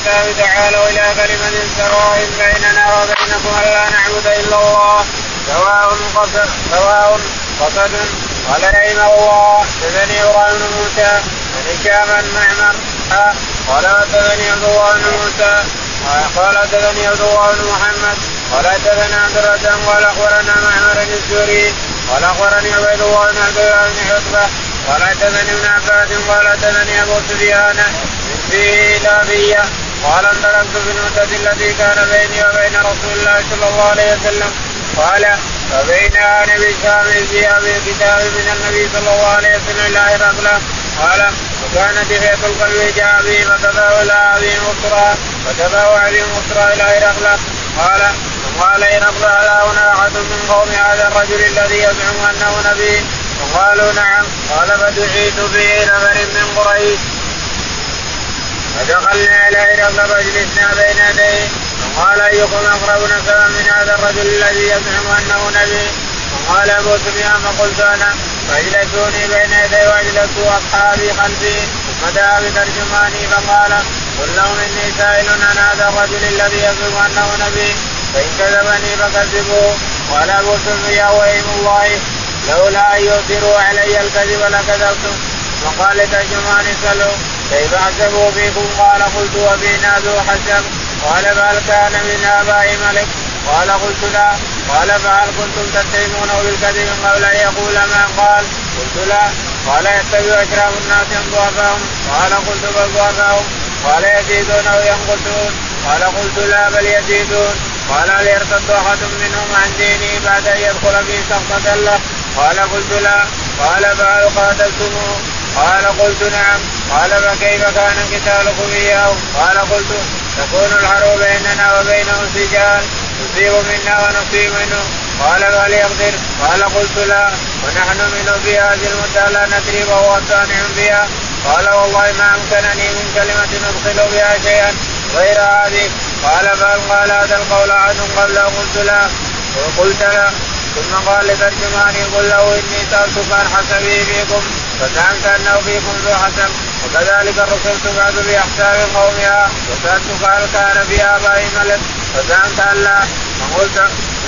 الكتاب تعالوا إلى كلمه سواء بيننا وبينكم ألا نعبد إلا الله. سواء قصد سواء قصد قال رحمه الله. حدثني إبراهيم بن موسى عن هشام معمر. قال حدثني عبد الله بن موسى. قال حدثني عبد الله بن محمد. قال حدثنا عبد الرزاق. قال أخبرنا معمر الزهري. قال أخبرني عبيد الله بن عبد الله بن عتبة. قال حدثني ابن عباس. قال حدثني أبو سفيان. في لابيه قال انطلقت في المدة التي كان بيني وبين رسول الله صلى الله عليه وسلم. قال فبين أنا بالشام في أبي الكتاب من النبي صلى الله عليه وسلم إلى هرقل قال وكانت هيئة القلب جاء به فتباوى به مصرى فتباوى به مصرى إلى هرقل قال قال هرقل الا هنا أحد من قوم هذا الرجل الذي يزعم أنه نبي. وقالوا نعم. قال فدعيت به نفر من قريش. فدخلنا على هرقل فاجلسنا بين يديه وقال أيكم اقرب نسبا من هذا الرجل الذي يزعم أنه نبي؟ وقال أبو سفيان فقلت أنا فاجلسوني بين يدي واجلسوا أصحابي خلفي ثم دعا بترجماني فقال قل لهم إني سائل عن هذا الرجل الذي يزعم أنه نبي فإن كذبني فكذبوه. قال أبو سفيان وايم الله لولا أن يؤثروا علي الكذب لكذبتم. وقال لترجمان سلوا. كيف حسبوا فيكم قال قلت وفينا ذو حسب قال فهل كان من آباء ملك. قال قلت لا. قال فهل كنتم تتهمونه بالكذب قبل أن يقول ما قال قلت لا. قال يتبع أشراف الناس ضعفهم قال قلت بل ضعفهم قال يزيدون أو ينقصون. قال قلت لا بل يزيدون. قال هل يرتد أحد منهم عن دينه بعد أن يدخل في سخطة له؟ قال قلت لا. قال فهل قاتلتموه. قال قلت نعم. قال فكيف كان قتالكم إياه؟ قال قلت تكون الحرب بيننا وبينه سجال. نصيب منا ونصيب منه. قال فهل يقدر؟ قال قلت لا. ونحن منه في هذه المدة لا ندري وهو صانع بها. قال والله ما أمكنني من كلمة أدخل بها شيئا غير هذه. قال فهل قال هذا القول أحد قبل قلت لا. وقلت لا. ثم قال لترجماني قل له إني سألتك عن حسبي فيكم فزعمت أنه فيكم ذو حسب وكذلك الرسل تبعث باحساب قومها وسألتك هل كان في آبائي ملك؟ فزعمت أن لا. فقلت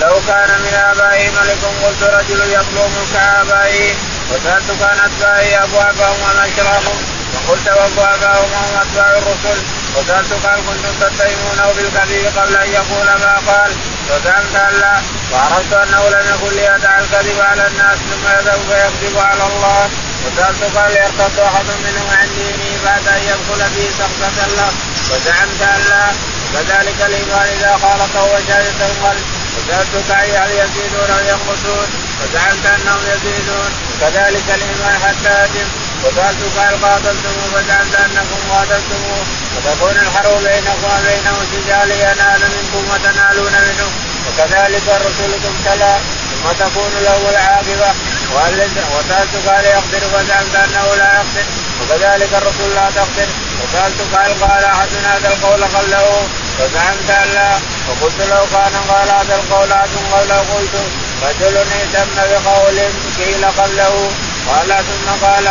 لو كان من آبائي ملك قلت رجل يطلب ملك ابائي وسألتك عن أتباعي أبوابهم ومشربهم فقلت وأبوابهم هم أتباع الرسل. وسألتك هل كنتم تتهمونه بالكذب قبل أن يقول ما قال؟ فزعمت أن لا. وعرفت أنه لم يكن ليدع الكذب على الناس ثم يذهب فيكذب على الله. وسألتك هل يرتد أحد منهم عن دينه بعد أن يدخل في سخطة له؟ وزعمت أن لا. وكذلك الإيمان إذا خالطه وشهادة القلب وسألتك هل يزيدون أو ينقصون؟ وزعمت أنهم يزيدون. وكذلك الإيمان حتى يتم وسألتك هل قاتلتم؟ فزعمت أنكم قاتلتموه. وتكون الحرب بينكم وبينه سجال ينال منكم وتنالون منه. وكذلك الرسول تبتلى ثم تكون له العاقبة وسالتك هل يقدر فزعمت أنه لا يقدر وكذلك الرسول لا تقدر وسالتك هل قال احد هذا القول قبله فزعمت أن لا وقلت لو كان قال هذا القول احد قبله قلت رجل اهتم بقول قيل قبله قال ثم قال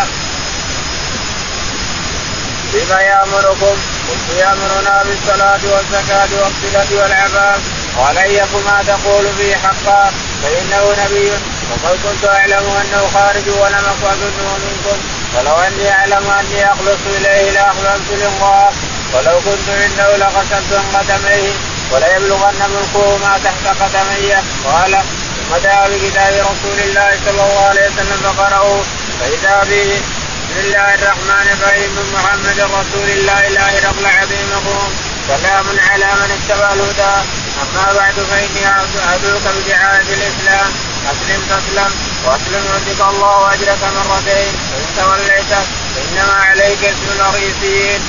بما يأمركم قلت يأمرنا بالصلاة والزكاة والصلة والعفاف قال أيكما تقول فيه حقا؟ فإنه نبي وقد كنت أعلم أنه خارج ولم أظنه منكم. ولو أني أعلم أني اخلص إليه لاحببت لقاءه ولو كنت عنده لغسلت قدميه. وليبلغن ملكه ما تحت قدمي قال ثم دعا بكتاب رسول الله صلى الله عليه وسلم فقرأه؟ فإذا به. بسم الله الرحمن الرحيم. من محمد رسول الله. لا رب عظيم سلام على من اتبع الهدى. أما بعد فإني أدعوك بدعايه الإسلام. أسلم تسلم وأسلم يؤتك الله اجرك مرتين. فإن توليت فإنما عليك اسم الرئيسيين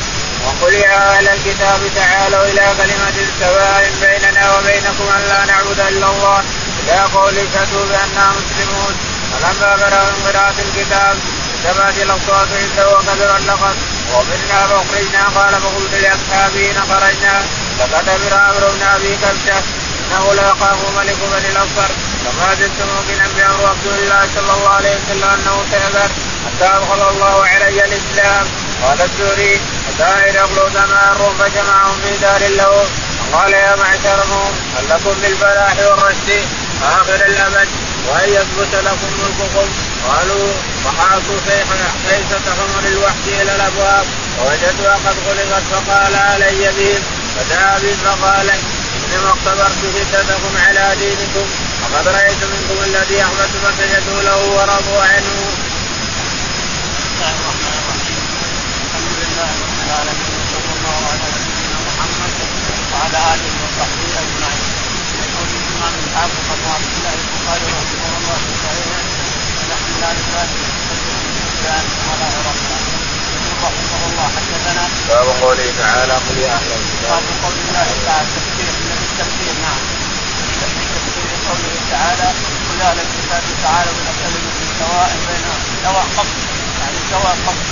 وقل يا أهل الكتاب تعالوا إلى كلمة سواء بيننا وبينكم أن لا نعبد إلا الله. إلى قول اشهدوا بأننا مسلمون. فلما بلغ من قراءة الكتاب انتبهت الأصوات عنده وكثر اللقب ومنا فاخرجنا قال فقلت لأصحابي خرجنا فكتب أمر بن ابي كبشه إنه لا يخاف ملك بني الأصفر. فما زلت موقنا بامر رسول الله صلى الله عليه وسلم أنه سيذر حتى ادخل الله علي الإسلام. قال الزهري اتاني رجل ثمان فجمعهم في خير له. قال يا معشرهم هل لكم بالفلاح والرشد؟ آخر الابد وأن يثبت لكم ملككم. قالوا وحاطوا سيسة حمر الوحش إلى الأبواب. ووجدوا قد غلقت فقال علي بهم فدعا بهم فقال انما اختبرت شدتكم على دينكم. وقد رأيت منكم الذي احببت فسجدوا له ورضوا عنه. بسم الله الرحمن الرحيم. الحمد لله رب العالمين. وصلى الله على نبينا محمد وعلى آله وصحبه أجمعين. يقول الامام الحافظ أبو عبد الله البخاري رحمه لا نبالي بالسفيان على عرفنا رحمه الله حدثنا باب قوله تعالى قل يا أهل الكتاب. باب قول الله تعالى التفسير من التفسير نعم. تفسير قوله تعالى قل يا أهل الكتاب تعالوا إلى كلمه سواء بين سواء قبل يعني سواء قبل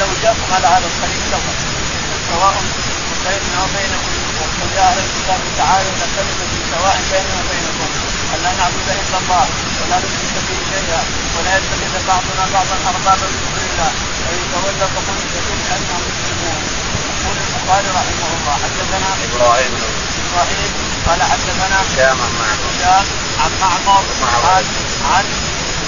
لو جاءكم على هذا الطريق سواء سواء بيننا وبينكم. وقل يا أهل الكتاب تعالوا إلى كلمه سواء بيننا وبينكم. أن لا نعبد إلا الله. ولا نشرك به شيئا ولا يتخذ بعضنا بعضا أربابا من دون الله فان تولوا فقل اشهدوا بأنهم مسلمون. يقول البخاري رحمه الله حدثنا إبراهيم. إبراهيم قال حدثنا هشام عن معمر. هشام عن معمر قال عن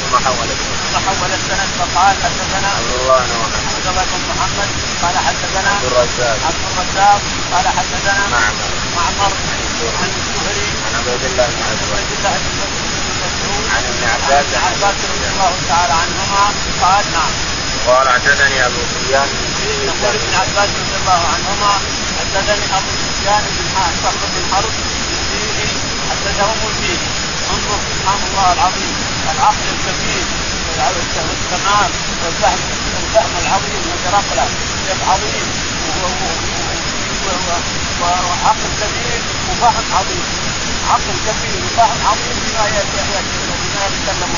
ثم حول ثم حول السند فقال حدثنا عبد الله بن محمد. عبد الله بن محمد قال حدثنا عبد الرزاق. عبد الرزاق قال حدثنا معمر. معمر عن الزهري. عن عبيد الله بن عن عبد الله بن عن ابن عباس عن عباس رضي الله تعالى عنهما قال نعم. قال حدثني أبو سفيان يقول ابن عباس رضي الله عنهما حدثني أبو سفيان بن صخر بن حرب فيه حدثهم فيه انظر سبحان الله العظيم العقل الكبير والكمال والفهم الفهم العظيم وترقله شيخ عظيم وعقل كبير وفهم عظيم. عقل كبير وفهم عظيم بما ياتي بما يتكلم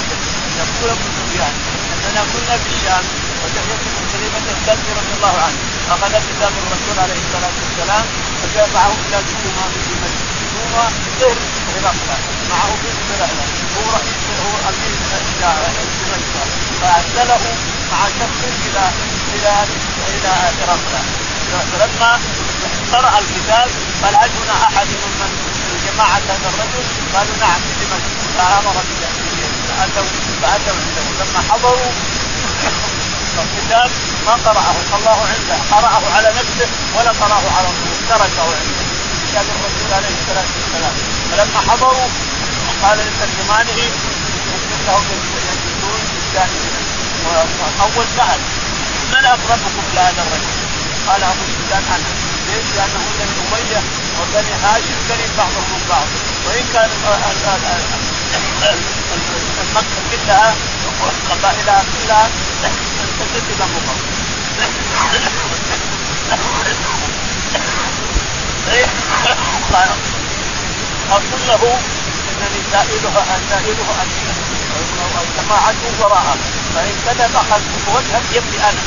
يقول ابن سفيان اننا كنا في الشام وتحية كلمة الكلب رضي الله عنه اخذ كتاب الرسول عليه الصلاه والسلام معه إلى دوما في دمشق دوما غير هرقل معه في هرقل هو رئيس هو امير دمشق فارسله مع شخص إلى إلى إلى هرقل فلما قرأ الكتاب قال هل هنا احد ممن جماعة هذا الرجل قالوا نعم في دمشق فامر فاتوا فأتوا عنده لما حضروا الكتاب ما قرأه. الله عنده. قرأه على نفسه ولا قرأه على الرسول تركه عنده. كتاب الرسول عليه الصلاة والسلام. فلما حضروا قال لترجمانه اكتب لهم يجلسون اول سأل من أقربكم لهذا الرجل؟ قال أبو سفيان أنا ليش؟ لأنه بني أمية وبني هاشم بني بعضهم من بعض وإن كان مكة كلها قبائلها كلها تسد قال أقول له إنني سائلها سائلها أن جماعته وراءه فإن كذب اخذت وجهك يبني أنا.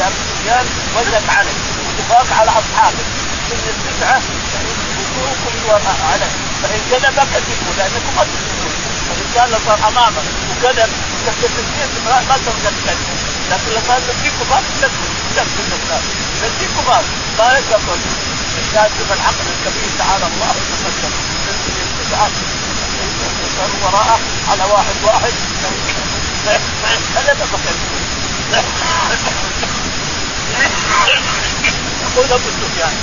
يا ابو سفيان وجهك علي واتفاق على اصحابك ان التسعه وجوهكم عليه. فإن كذب كذبوا لانكم قد تكذبون فان كان صار أمامك وكذب تكذب ما تقدر تكذب لكن لو كان يديكم ما تكذب تكذب يديكم ما ما يقدر الشاهد شوف العقل الكبير تعالى الله وتقدم. يسأل وراءه على واحد واحد. كذب فكذب يقول أبو سفيان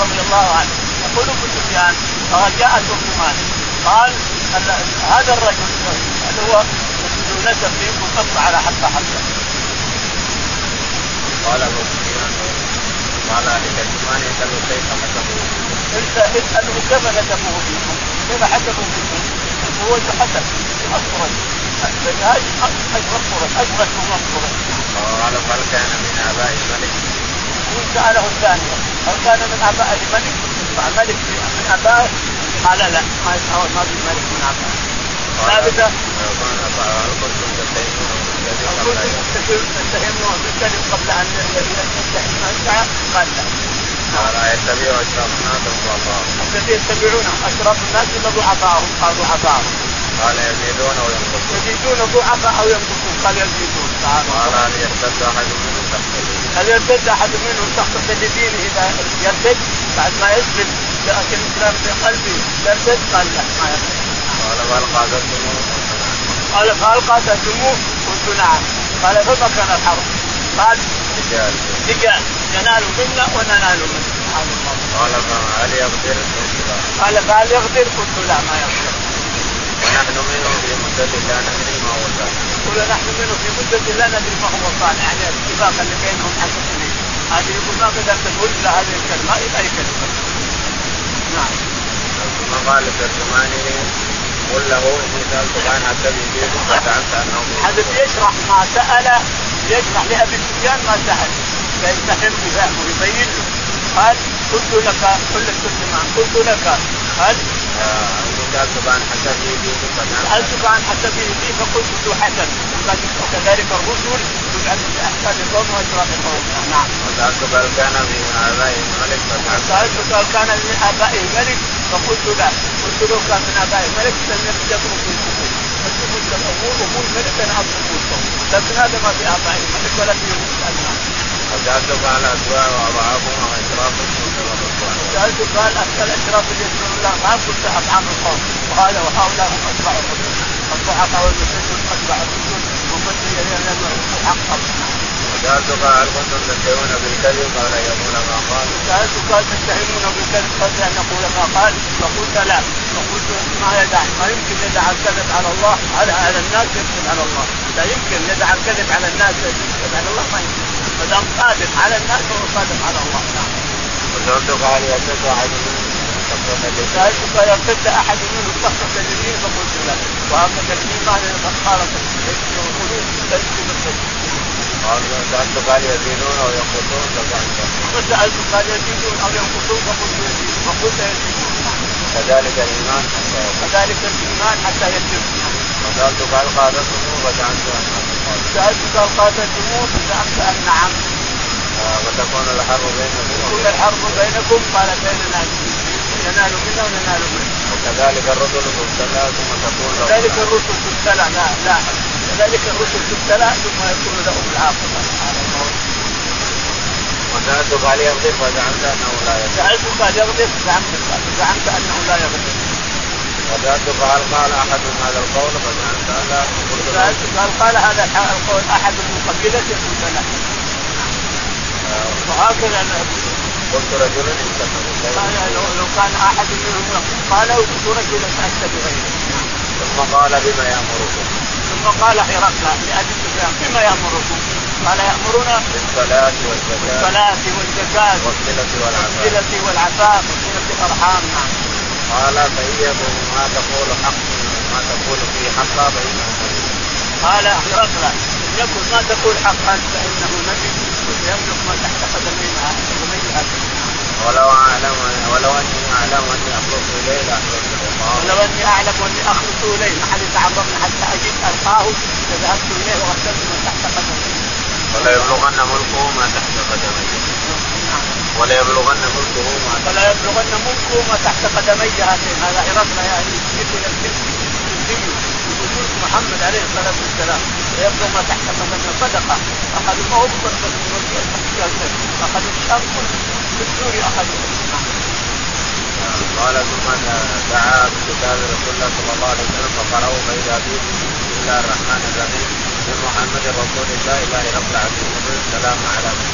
رضي الله عنه يقول أبو سفيان فجاءت ام مالك. قال هذا الرجل اللي هو نسب فيه وقف على حبه حبه قال أبو سفيان قال لترجمان يسألوا كيف انت اساله كيف نسبوه فيكم؟ كيف حسبوا فيكم؟ هو حسب اصفر بني هاشم اشرف قريش اشرف من قريش قال بل كان من آباء الملك. سأله الثانية هل كان من آباء الملك؟ ملك من ابائه قال لا. ما ما في ثابتة. كنتم تتهمون بالكذب قبل ان قال لا قال يتبع اشراف الناس وضعفاءهم الذي يتبعونه اشراف الناس ولا ضعفاءهم قال ضعفاءهم قال يزيدون وينقصون يزيدون ضعفاء أو ينقصون قال يزيدون قال هل يرتد أحد منهم تحت هل يرتد أحد منهم سخطة لدينه اذا يرتد بعد ما يسلم لكن الإسلام في قلبه يرتد قال لا ما. قال بل قاتلتموه قال قال قاتلتموه قلت نعم. قال فما كان الحرب؟ قال رجال. رجال. ينال منا وننال منه سبحان الله قال فهل يغفر قال فهل يغفر؟ قلت لا ما يغفر ونحن منه في مدة لا ندري ما هو يقول نحن منه في مدة لا ندري ما هو صالح يعني الاتفاق اللي بينهم حتى سنين هذه يقول ما قدرت تقول الا هذه الكلمة. الا اي كلمه نعم ثم قال ترجمانه قل له إني سالتك عن حتى به فزعمت أنه هذا بيشرح ما سال يشرح لابي سفيان ما سأل. فيستحم بفهمه يبين له. قال قلت لك قل الترجمان قلت لك. هل إني سالتك عن حتى به سالتك عن حسبه لي فقلت ذو حسب وكذلك الرسل تبعث باحسن القوم واشراف القوم نعم. وسالتك هل كان في ابائه ملك سالتك هل كان من ابائه ملك. فقلت لا قلت لو كان من ابائه ملك لم يتركوا في الكفر فتقول الأمور امور ملك أنا أطلب لكن هذا ما في ابائه ملك ولا في الناس وسالتك عن الاسواق وأضعافهم واشرافهم سالتك هل الأشراف اللي يذكر الله ما قلت اضعاف القوم. وهذا وهؤلاء هم أتباع الرسل الضعفاء والمسلمون أتباع الرسل ومن يلزم الحق وسالتك هل كنتم تنتهون بالكذب قال يقول ما قال. سالتك هل تتهمون بالكذب قبل أن نقول ما قال. فقلت لا. فقلت ما يدع ما يمكن يدع الكذب على الله. على على الناس يكذب على الله. لا يمكن يدع الكذب على الناس يكذب على الله ما يمكن. ما دام صادق على الناس فهو صادق على الله. نعم. وسالتك هل يسد أحد سالتك يرتد أحد منهم سخطة اليمين فقلت لا وهكذا الإيمان قد خالط القلوب ليس بالرد قال سالتك هل يزيدون أو ينقصون فزعمت وسالتك هل يزيدون أو ينقصون فقلت يزيدون فقلت يزيدون كذلك الإيمان حتى كذلك الإيمان حتى يتم. وسالتك هل قاتلتموه فزعمت انه قال سالتك هل قاتلتموه فزعمت ان نعم وتكون الحرب بينكم. كل الحرب بينكم قال بيننا ينال منا وننال منه؟ وكذلك الرسل تبتلى ثم تكون كذلك الرسل تبتلى. لا لا. كذلك الرسل تبتلى ثم يكون لهم العاقبة. سبحان الله وسالتك هل يغفر فزعمت أنه لا يغفر سالتك هل يغفر زعمت زعمت أنه لا يغفر وسالتك هل قال أحد هذا القول فزعمت أن لا قلت سالتك هل قال هذا القول أحد من قبيلته قلت لا وهكذا قلت رجل قال لو لو كان أحد منهم قال كنت رجلا اتى بغيره ثم قال بما يامركم ثم قال هرقل لأبي سفيان بما يأمركم؟ قال يأمرنا بالصلاة والزكاة. بالصلاة والزكاة. والصلة والعفاف. والصلة والعفاف. وصله الارحام نعم قال فإيكم ما تقول حق ما تقول فيه حقا فإنه نبي قال هرقل إن يكن ما تقول حقا فإنه نبي. وسيملك ما تحت قدميها. قدميها ولو أعلم ولو أني أعلم أني أخلص إليه لأخلص إليه. ولو أني أعلم أني أخلص إليه ما حد يتعرضني حتى أجد ألقاه لذهبت إليه وغسلت من تحت قدمي. ولا يبلغن ملكه ما تحت قدميه نعم ولا يبلغن ملكه ما تحت فلا يبلغن ملكه ما تحت قدمي. هاتين هذا هرقل يعني يقول الكرسي بوجود محمد عليه الصلاة والسلام. ويبلغ ما تحت قدمه صدقة. اخذوا ما هو بصدقه اخذوا الشام كله اخذوا قال ثم دعا بكتاب رسول الله صلى الله عليه وسلم فقرأه فإذا فيه بسم الله الرحمن الرحيم من محمد رسول الله إلى رب العالمين. السلام على من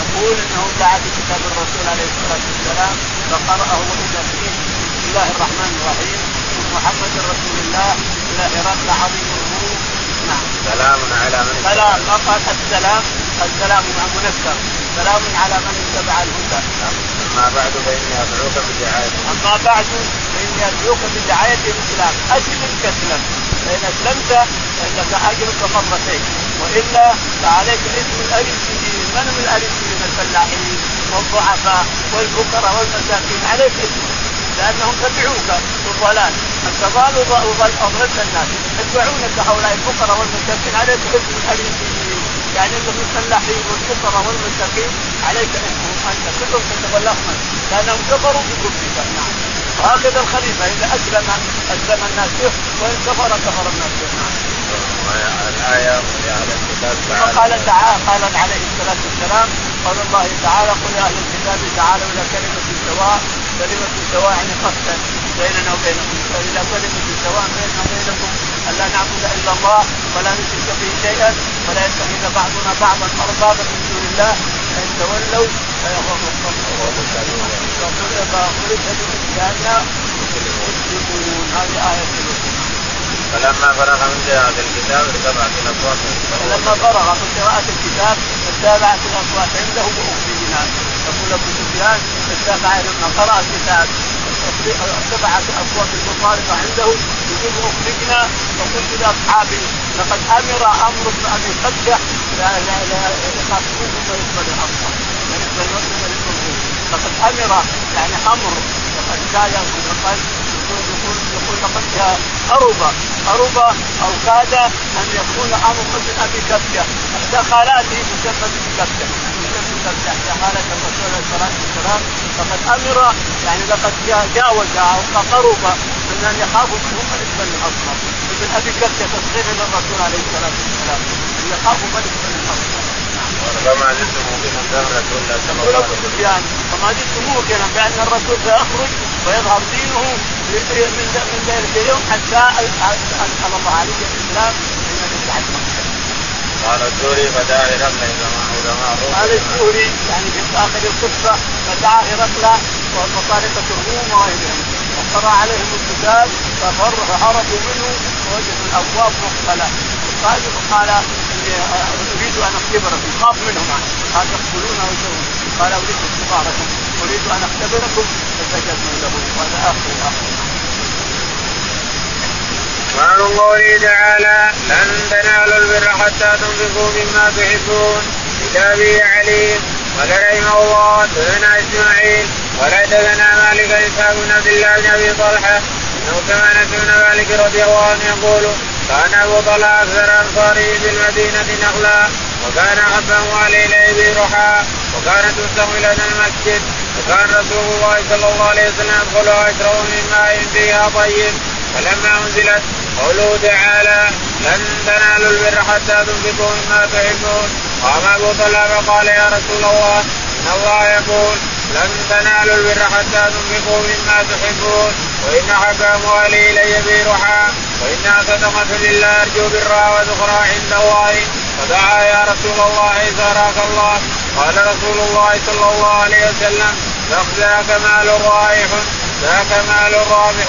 يقول إنه دعا بكتاب الرسول عليه الصلاة والسلام فقرأه وإذا فيه بسم الله الرحمن الرحيم من محمد رسول الله إلى هرقل عظيم الروم نعم. سلام على من سلام. ما قال السلام؟ السلام مع منكر. سلام على من اتبع الهدى. أما بعد فإني أدعوك بدعاية أما بعد فإني أدعوك بدعاية الإسلام. أسلم. تسلم فإن أسلمت فإنك اجرك مرتين وإلا فعليك اسم الاريسيين من هم الاريسيين الفلاحين والضعفاء والفقراء والمساكين. عليك اسم لأنهم تبعوك في الضلال انت ضال وضللت الناس. يتبعونك هؤلاء الفقراء والمساكين. عليك اسم الاريسيين يعني انهم الفلاحين والفقراء والمساكين عليك اسمهم أنت كلهم تتبلغهم لأنهم كفروا بكفرك. نعم. وهكذا الخليفة إذا أسلم أسلم الناس به وإن كفر كفر الناس به. نعم. الآية وقال تعالى قال عليه الصلاة والسلام قال الله تعالى قل يا أهل الكتاب تعالوا إلى كلمة سواء كلمة سواء يعني قصدا بيننا وبينكم إلى كلمة سواء بيننا وبينكم. ألا نعبد إلا الله ولا نشرك به شيئا ولا يتخذ بعضنا بعضا أربابا من دون الله. فإن تولوا فلما فرغ من قراءة الكتاب ارتفعت الأصوات. فلما فرغ من قراءة الكتاب ارتفعت الأصوات. عنده بأخرجنا يقول أبو سفيان ارتفع لما قرأ الكتاب. ارتفعت الأصوات المطالبة عنده يقول أخرجنا فقلت لأصحابي لقد أمر أمر بن أبي قدة لا لا لا يخافون بالنسبة للأصوات بالنسبة للمسلمين لقد أمر يعني أمر لقد كان يقول يقول يقول لقد قرب قرب أو كاد ان يكون أمر مثل ابي كبشه احدى خالاته تسمى ابي كبشه كبشه احدى خالات الرسول عليه الصلاه والسلام فقد أمر يعني لقد جاوز أو قرب من ان يخافوا منهم ملك بني الاصفر ابن ابي كبشه تصغير للرسول عليه الصلاه والسلام ان يخافوا ملك بني الاصفر فما زلت موقنا فما زلت موقنا بان الرسول سيخرج ويظهر دينه من من ذلك اليوم حتى ادخل الله عليه الاسلام من بعد قال الزوري هرقل علماء الروم قال الزوري يعني في آخر القصة فدعا هرقل وطارقه الروم وغيرهم. وقرأ عليهم الكتاب فهربوا منه ووجدوا الأبواب مقفله قال قال أريد أن أختبركم. خاف منهم قال تقتلون ويسوون قال أريد اختباركم. أريد أن أختبركم. فسجدوا له وهذا اخر اخر باب قوله تعالى لن تنالوا البر حتى تنفقوا مما تحبون. كتابه عليم قال رحمه الله حدثنا إسماعيل ولا حدثنا مالك إسحاق بن عبد الله بن أبي طلحة أنه كان بن مالك رضي الله عنه يقول كان أبو طلحة أكثر أنصاره في المدينة نخلا وكان احب امواله اليه رحى وكانت مستقبله المسجد وكان رسول الله صلى الله عليه وسلم يدخل ويشرب من ماء فيها طيب فلما أنزلت قوله تعالى لن تنالوا البر حتى تنفقوا مما تحبون قام أبو طلحة فقال يا رسول الله ان الله يقول لن تنالوا البر حتى تنفقوا مما تحبون وإن احب اموالي إلي برحى وانها صدقة لله أرجو برها وذخرها عند الله. فدعا يا رسول الله زارك الله. قال رسول الله صلى الله عليه وسلم ذاك مال رائح ذاك مال رابح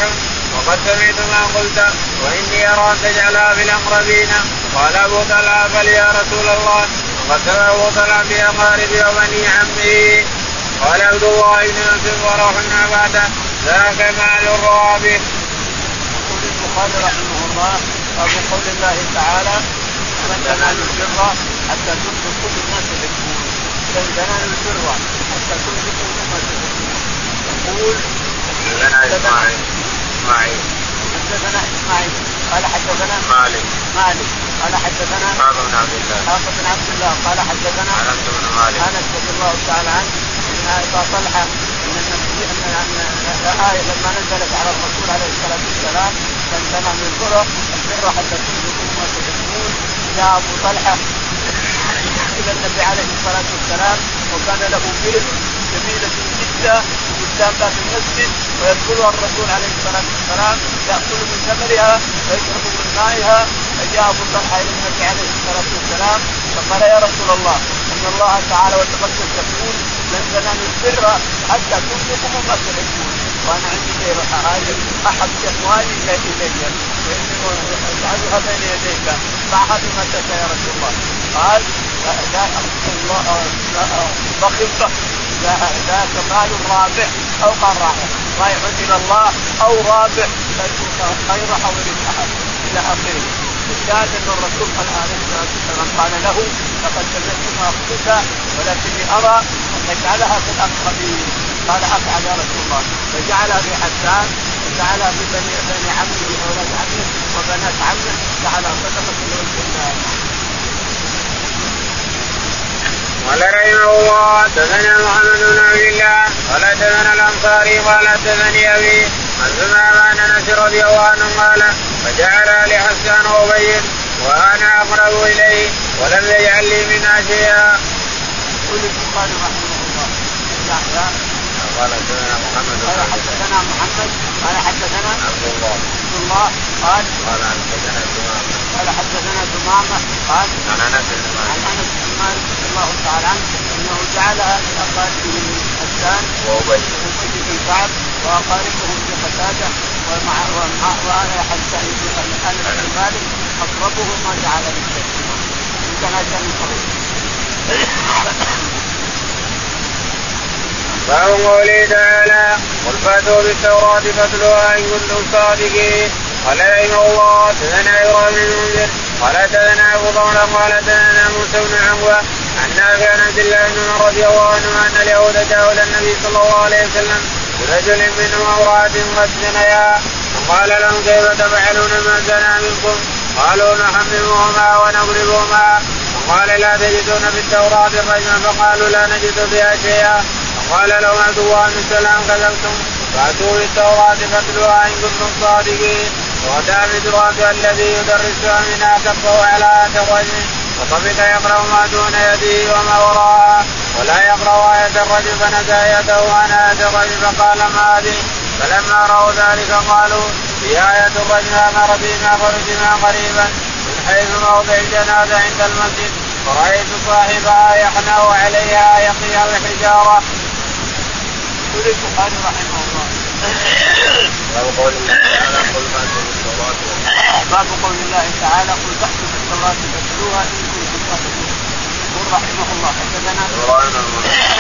وقد سمعت ما قلت وإني ارى ان تجعلها في الأقربين. قال أبو طلحة بل يا رسول الله طلحه في أقارب وبني عمه قال عبد الله بن يوسف وروح عباده ذاك مال رابح. يقول البخاري رحمه الله أبو قول الله تعالى لن تنالوا البر حتى تنفقوا مما تحبون. لن تنالوا البر حتى تنفقوا مما تحبون. يقول لنا اسماعيل إسماعيل. حدثنا إسماعيل. قال حدثنا مالك. مالك. قال حدثنا اسحاق بن عبد الله اسحاق بن عبد الله قال حدثنا انس بن مالك انس رضي الله تعالى عنه ان ابا طلحه ان النبي ان الايه لما نزلت على الرسول عليه الصلاه والسلام سمع من البر البر حتى تنفقوا ما تحبون جاء ابو طلحه إلى النبي عليه الصلاه والسلام وكان له بئر جميله جدا قدام باب المسجد ويدخلها الرسول عليه الصلاه والسلام ياكل من ثمرها ويشرب من مائها فجاء ابو طلحه إلى النبي عليه الصلاة والسلام فقال يا رسول الله إن الله تعالى وتقدس يقول لن تنالوا البر حتى تنفقوا مما تحبون. وأنا عندي خير احب أموالي إلي اجعلها بين يديك ضعها بما تشاء يا رسول الله. قال بخل ذاك مال رابح أو قال رابح رايح إلى الله أو رابح خير أو ربحها إلى آخره. الشاهد أن الرسول عليه الصلاة والسلام قال له لقد سمعت ما اخذك ولكني أرى أن تجعلها في الأقربين. قال أفعل يا رسول الله. فجعلها في حسان وجعلها في بني بني عمه واولاد عمه وبنات عمه جعلها صدقه لوجه الله قال رحمه الله حدثنا محمد بن عبد الله قال حدثنا الأنصاري قال حدثني أبي عن ثمامة عن أنس رضي الله عنه قال فجعل لحسان وأبي وأنا أقرب إليه ولم يجعل لي منها شيئا. يقول البخاري رحمه الله قال حدثنا محمد قال حدثنا محمد قال حدثنا عبد الله. عبد الله قال قال حدثنا ثمامة. قال حدثنا ثمامة قال عن أنس بن مالك رضي الله تعالى عنه انه جعلها من اقاربه حسان وابي وابي بن كعب في قتاده ومع وأنا بن انس بن مالك أقربه ما جعل للتسليم ان كان كان قريب باب قوله تعالى قل فاتوا بالتوراة فاتلوها إن كنتم صادقين قال رحمه الله تزنى إبراهيم بن المنذر قال تزنى أبو ضمرة قال تزنى موسى بن عمرو عن نافع عن عبد الله بن عمر رضي الله عنه أن اليهود جاءوا إلى النبي صلى الله عليه وسلم برجل منهم امرأة قد زنيا فقال لهم كيف تفعلون ما زنى منكم؟ قالوا نحممهما ونضربهما. وقال لا تجدون في التوراة الرجم فقالوا لا نجد فيها شيئا. وقال لهم عبد الله بن سلام كذبتم؟ فأتوا بالتوراة فاتلوها إن كنتم صادقين. واتى بدراسة الذي يدرسها منها كفه على آية الرجم وطفق يقرأ ما دون يده وما وراءها ولا يقرأ آية الرجم فنزع يده عن آية الرجم فقال ما هذه فلما رأوا ذلك قالوا في آية الرجم أمر بما فرجما قريبا من حيث موضع الجنازة عند المسجد. فرأيت صاحبها يحنى عليها يقي الحجارة. يقول البخاري رحمه الله. باب قول الله تعالى قل باب قول الله تعالى قل فاتلوها إن كنتم صادقين يقول رحمه الله حدثنا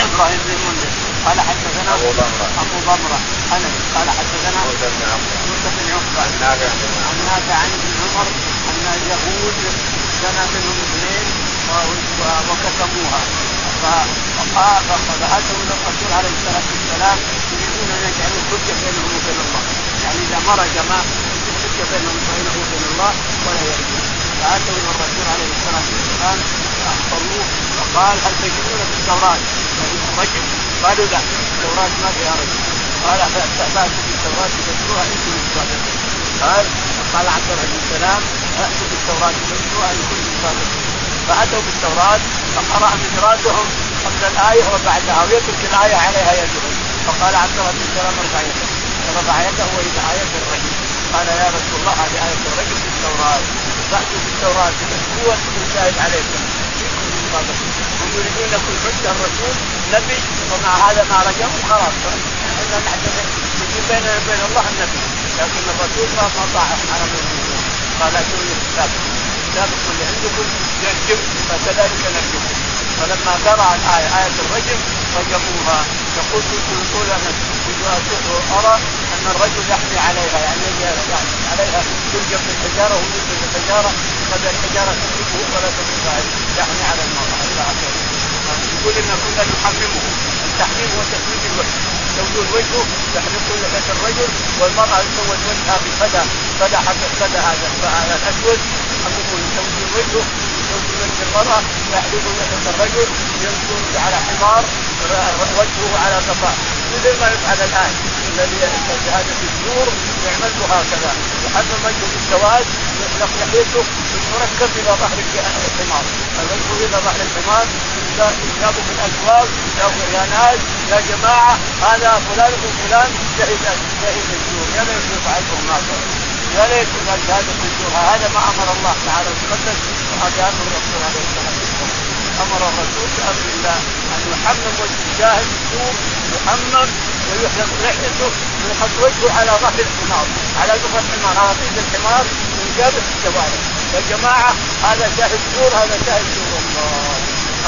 إبراهيم بن المنذر قال حدثنا أبو ضمرة. أبو ضمرة قال حدثنا موسى بن عقبه عن نافع عن عمرو. نافع عن ابن عمر أن اليهود زنى منهم اثنين وكتموها فقال فاتوا إلى الرسول عليه الصلاة والسلام يريدون أن يجعلوا حجة بينهم وبين الله. يعني إذا مرج ما حجه بينهم وبينه وبين الله ولا يرجون فاتوا إلى الرسول عليه الصلاة والسلام فاخبروه وقال هل تجدون في التوراة؟ رجل قالوا لا التوراة ما فيها رجل. قال فاتوا بالتوراه تتلوها إن كنتم صادقين؟ قال قال عبد الله بن سلام أتوا بالتوراه تتلوها إن كنتم صادقين. فأتوا بالتوراه فقرأ مدراتهم قبل الآية وبعدها ويترك الآية عليها يدهم فقال عبد الله بن سلام ارفع يده. فرفع يده وإلى آية الرجل. قال يا رسول الله هذه آية الرجل في التوراة. فأتوا بالتوراه تتلوها تكون شاهد عليكم. صادقين هم يريدون يكون حجه الرسول نبي ومع هذا ما رجعوا خلاص إحنا نعتبر يجي بيننا وبين الله النبي لكن الرسول ما ما طاع على من قال اتوني كتابكم كتابكم اللي عندكم يرجم فكذلك نرجمكم فلما قرا الايه إيه الرجم رجموها يقول يقول أنا كنت ارى أن الرجل يحمي عليها يعني عليها يلجم بالحجاره ويلجم بالحجاره قد الحجارة ولا تملكها يحمي على المراه إلى اخره يقول إن كنا نحممه التحميم هو تحميم الوجه. تزول وجهه تحمل لحيه الرجل والمرأة تزوج وجهها بالفدا فدا حق الفدا هذا هذا الأسود. يحممون تزول وجهه تزول وجه المرأة يحلق لحيه الرجل يمشون على حمار وجهه على قفاه مثل ما يفعل الآن. الذي شهاده الزور يعمل هكذا. يحمم وجهه بالسواد لحيته يركب إلى ظهر الحمار. الوجه إلى ظهر الحمار يجابوا في الاسواق يا ناس يا جماعة هذا فلان ابن فلان شهد شهد الزور يا ليت يفعلهم هكذا يا ليت هذا الزور هذا ما أمر الله تعالى وتقدس وهذا أمر الرسول عليه الصلاة والسلام. أمر الرسول بأمر الله أن يحمم وجه الشاهد الزور يحمم لحيته ويحط وجهه على ظهر الحمار على ظهر الحمار على طيب الحمار ويجابه في الشوارع يا جماعة هذا شاهد زور هذا شاهد زور الله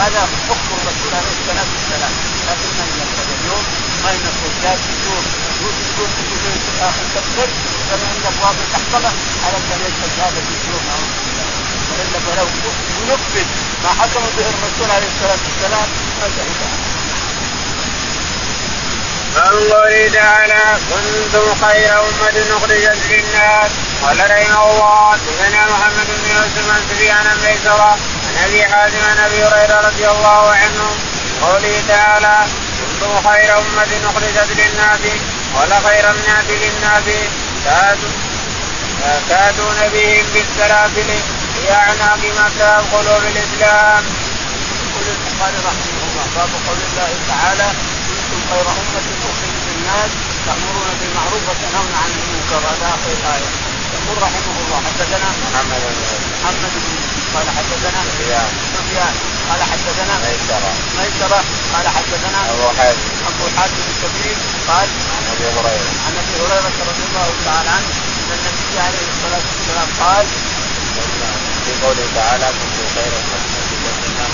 هذا حكم الرسول عليه الصلاه والسلام لكن ما ينفذ اليوم ما ينفذ لا تزور يقول تقول تقول اخر تقتل كان عند ابواب المحكمه على ان يشهد هذا الدستور والا فلو ينفذ ما حكم به الرسول عليه الصلاه والسلام ما شهد قوله تعالى كنتم خير أمة أخرجت للناس. قال رحمه الله حدثنا محمد بن يوسف عن سفيان بن ميسرة عن أبي حازم عن أبي هريرة رضي الله عنه قوله تعالى كنتم خير أمة أخرجت للناس. قال خير الناس للناس. تاتون بهم بالسلاسل هي اعناق مكه قلوب الإسلام. يقول البخاري رحمه الله. باب قول الله تعالى كنتم خير امه اخرجت الناس تامرون بالمعروف وتنهون عن المنكر هذا اخر الايه يقول رحمه الله حدثنا محمد بن محمد بن قال حدثنا سفيان قال حدثنا ميسرة ميسرة قال حدثنا ابو حاتم ابو حاتم الكبير قال عن ابي هريره عن ابي هريره رضي الله تعالى عنه ان النبي عليه الصلاه والسلام قال في قوله تعالى كنتم خير امه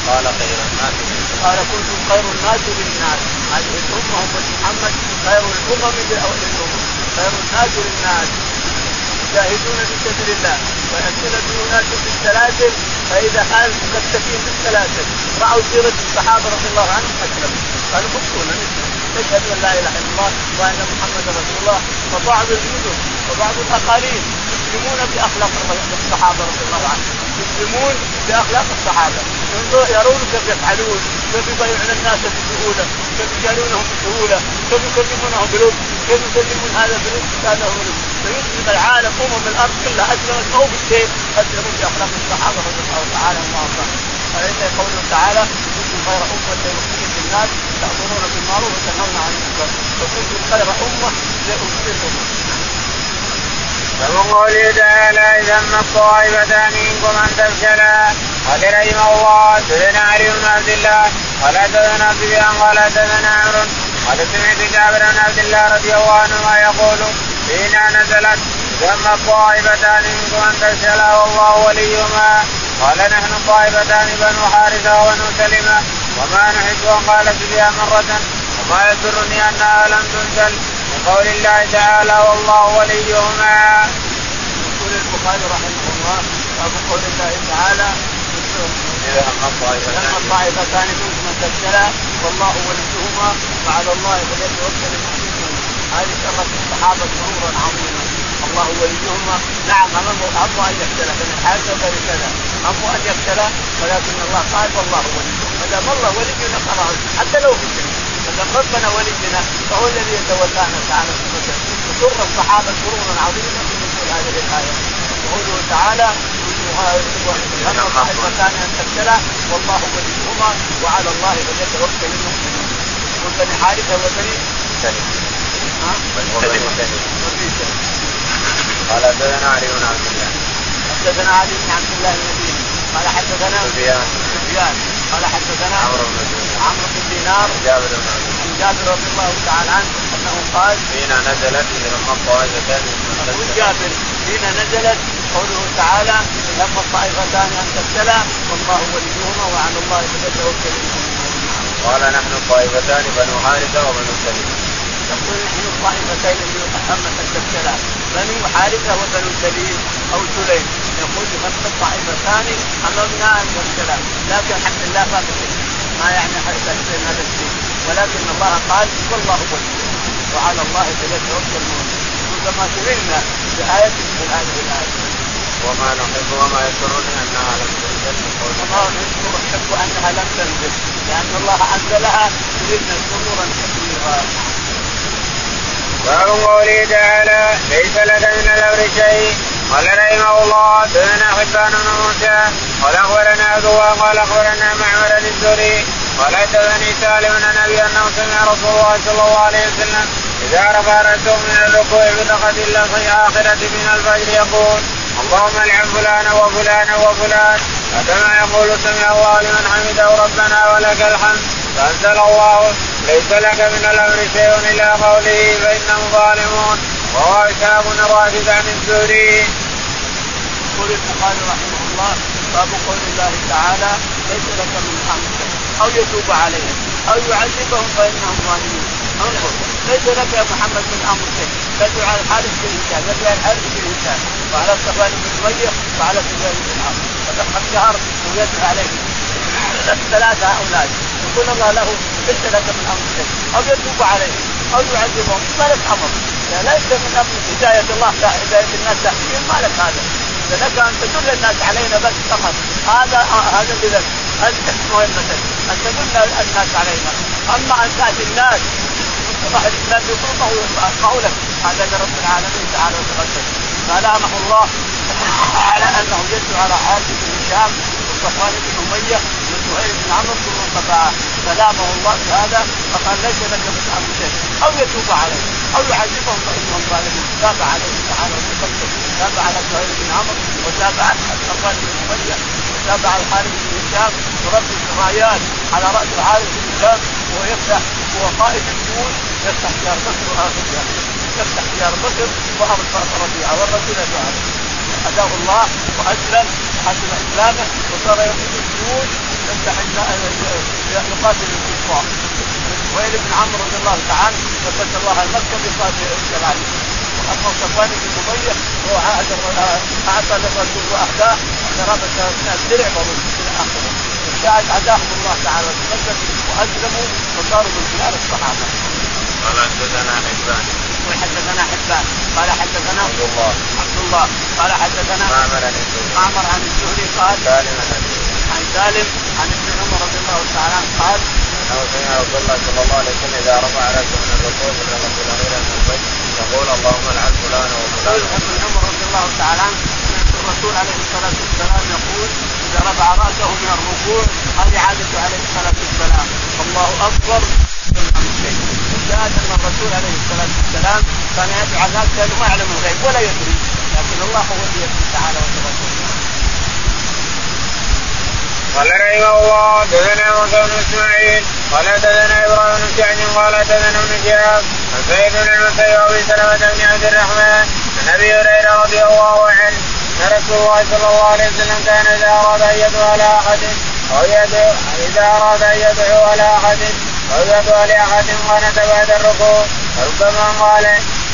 قال خير الناس قال كنتم خير الناس للناس. هذه الامه امه محمد خير الامم للامم خير الناس للناس يجاهدون في سبيل الله وينزل اناس في السلاسل فاذا حال مكتفين بالسلاسل راوا سيره الصحابه رضي الله عنهم اسلموا قالوا بكونا نشهد ان لا اله الا الله وان محمدا رسول الله فبعض المدن وبعض الاقاليم يسلمون بأخلاق الصحابة رضي الله عنهم. يسلمون بأخلاق الصحابة. يرون كيف يفعلون. كيف يبايعون الناس بسهولة. كيف يجارونهم بسهولة. كيف يكلمونهم بلطف. كيف يكلمون هذا بلطف هذا بلطف فيسلم العالم أمم الأرض كلها. اسلمت ما هو بالسيف اسلموا بأخلاق الصحابة رضي الله تعالى عنهم. وارضاهم فليس قوله تعالى كنتم خير أمة لأخرجت الناس تأمرون بالمعروف وتنهون عن المنكر. وكنتم خير أمة لاخرجت ومن قوله تعالى إذا أما الطائفتان منكم أن تفشلا قال رحمه الله سيدنا علي بن عبد الله قال حدثنا سفيان قال حدثنا عمرو قال سمعت جابر بن عبد الله رضي الله عنهما يقول فينا نزلت أما الطائفتان منكم أن تفشلا والله وليهما. قال نحن طائفتان بنو حارثة وبنو سلمة وما نحب أن قال سفيان مرة وما يسرني أنها لم تنزل. قول الله تعالى والله وليهما. يقول البخاري رحمه الله باب قول الله تعالى إذا أما الطائفتان أما الطائفتان منكم من تبتلى والله وليهما وعلى الله فليتوكل المؤمنون. هذه شرف الصحابة مرورا عظيما. الله وليهما. نعم امامه امه أن يبتلى من الحاجة وغير كذا. امه أن يبتلى ولكن الله قال والله وليهما. ما دام الله ولينا خلاص حتى لو في ما دام ربنا ولينا فهو الذي يتولانا تعالى وسر الصحابة سرورا عظيما في نزول هذه الآية. وقوله تعالى الطائفتان أن تبتلى والله وليهما وعلى الله فليتوكل المؤمنون. وبني حارثة وبني ها؟ قال حدثنا علي بن عبد الله. حدثنا علي بن عبد الله المديني قال حدثنا سفيان. سفيان. قال حدثنا عمرو بن دينار. عمرو بن دينار. جابر بن عبد جابر رضي الله تعالى عنه أنه قال فينا نزلت اما الطائفتان يقول جابر حين نزلت قوله تعالى لما الطائفتان أن تبتلى والله وليهما وعلى الله المؤمنون. قال نحن الطائفتان بنو حارثة وبنو سليم. يقول نحن الطائفتين اللي أما تبتلى بنو حارثة وبنو سليم أو سليم. يقول نحن الطائفتان امامنا أن تبتلى لكن الحمد لله ما في ما يعني تحسين هذا الشيء؟ ولكن الله قال والله ولي وعلى الله فليتوكل المؤمنون كما سئلنا بآية من هذه الآية. وما نحب وما يسرني أنها لم تنزل الله نحب أنها لم تنزل. لأن الله أنزلها سئلنا سرورا كثيرا باب قوله تعالى ليس لك من الأمر شيء. قال رحمه الله حدثنا حبان بن موسى. قال أخبرنا عدوى. قال أخبرنا معمر الزهري. قال حدثني سالم بن ابي أنه سمع رسول الله صلى الله عليه وسلم إذا رفع رأسه من الركوع بلقد الله في الآخرة من الفجر يقول اللهم العن فلانا وفلانا وفلان. فكما يقول سمع الله لمن حمده ربنا ولك الحمد. فأنزل الله ليس لك من الأمر شيء الا قوله فإنهم ظالمون. وهو بن راشد عن الزهري. يقول البخاري رحمه الله باب قول الله تعالى ليس لك من أمر أو يتوب عليهم أو يعذبهم فإنهم ظالمون. انظر ليس لك يا محمد من أمر شيء. تدعو على الحارث بن تدعو على الحارث بن وعلى صفوان بن اميه وعلى سفيان بن عمرو فدخل شهر ويدعو عليهم. ثلاثة هؤلاء يقول الله له ليس لك من أمر شيء. أو يتوب عليهم أو يعذبهم. ما لك أمر؟ ليس من أمر. هداية الله هداية الناس تحكيم ما لك هذا؟ لك أن تدل الناس علينا بس فقط. هذا هذا بذلك انت مهمتك. أن تدل الناس علينا. أما أن تأتي الناس صاحب الإسلام يطلبه ويقطعه لك هذا لرب العالمين تعالى وتقدم فلامه الله على أنه يدعو على حارث بن هشام وصفوان بن أمية وزهير بن عمرو ثم قطعه سلامه الله بهذا فقال ليس لك من أمر شيء. أو يتوب عليه. أو يعذبهم فانهم ظالمون. تاب عليه تعالى وتقدم تاب على زهير بن عمرو. وتاب على صفوان بن أمية. وتاب على الحارث بن هشام. ورب الرايات على رأس الحارث بن هشام وهو يفتح هو قائد الجنود يفتح دار بكر واخر يفتح دار بكر واخر ربيعة. والرسول يفعل هداه الله واسلم وحسن إسلامه. وصار يقود الجنود يفتح يقاتل الكفار. ويل بن عمرو رضي الله تعالى ثبت الله المكه كذلك وأما صفوان بن أمية هو عهد اعطى للرسول واهداه قرابه من الدرع إلى آخره. الشاهد هداهم الله تعالى وتقدم وأسلموا وصاروا من خلال الصحابة. قال حدثنا حبان. وحدثنا حبان. قال حدثنا عبد الله. عبد الله. قال حدثنا معمر عن الزهري. معمر عن الزهري قال سالم عن سالم عن ابن عمر رضي الله تعالى عنه قال انه سمع رسول الله صلى الله عليه وسلم إذا رفع رأسه من الركوع من الرسول غير المنبر يقول اللهم العن فلان وفلان. ابن عمر رضي الله تعالى عنه الرسول عليه الصلاة والسلام يقول إذا رفع رأسه من الركوع هذه عادته عليه الصلاة والسلام. الله أكبر. الشاهد ان الرسول عليه الصلاة والسلام كان يدعو الناس كانه ما يعلم الغيب ولا يدري لكن الله هو الذي يدري تعالى وتعالى. قال رحمه الله دثنا موسى بن إسماعيل قال دثنا إبراهيم بن سعد قال دثنا ابن شهاب عن سيد بن المسيب وأبي سلمة بن عبد الرحمن عن أبي هريرة رضي الله عنه أن رسول الله صلى الله عليه وسلم كان إذا أراد أن يدعو على أحد أو يدعو إذا أراد أن يدعو على أحد أو يدعو لأحد قنت بعد الركوع فربما قال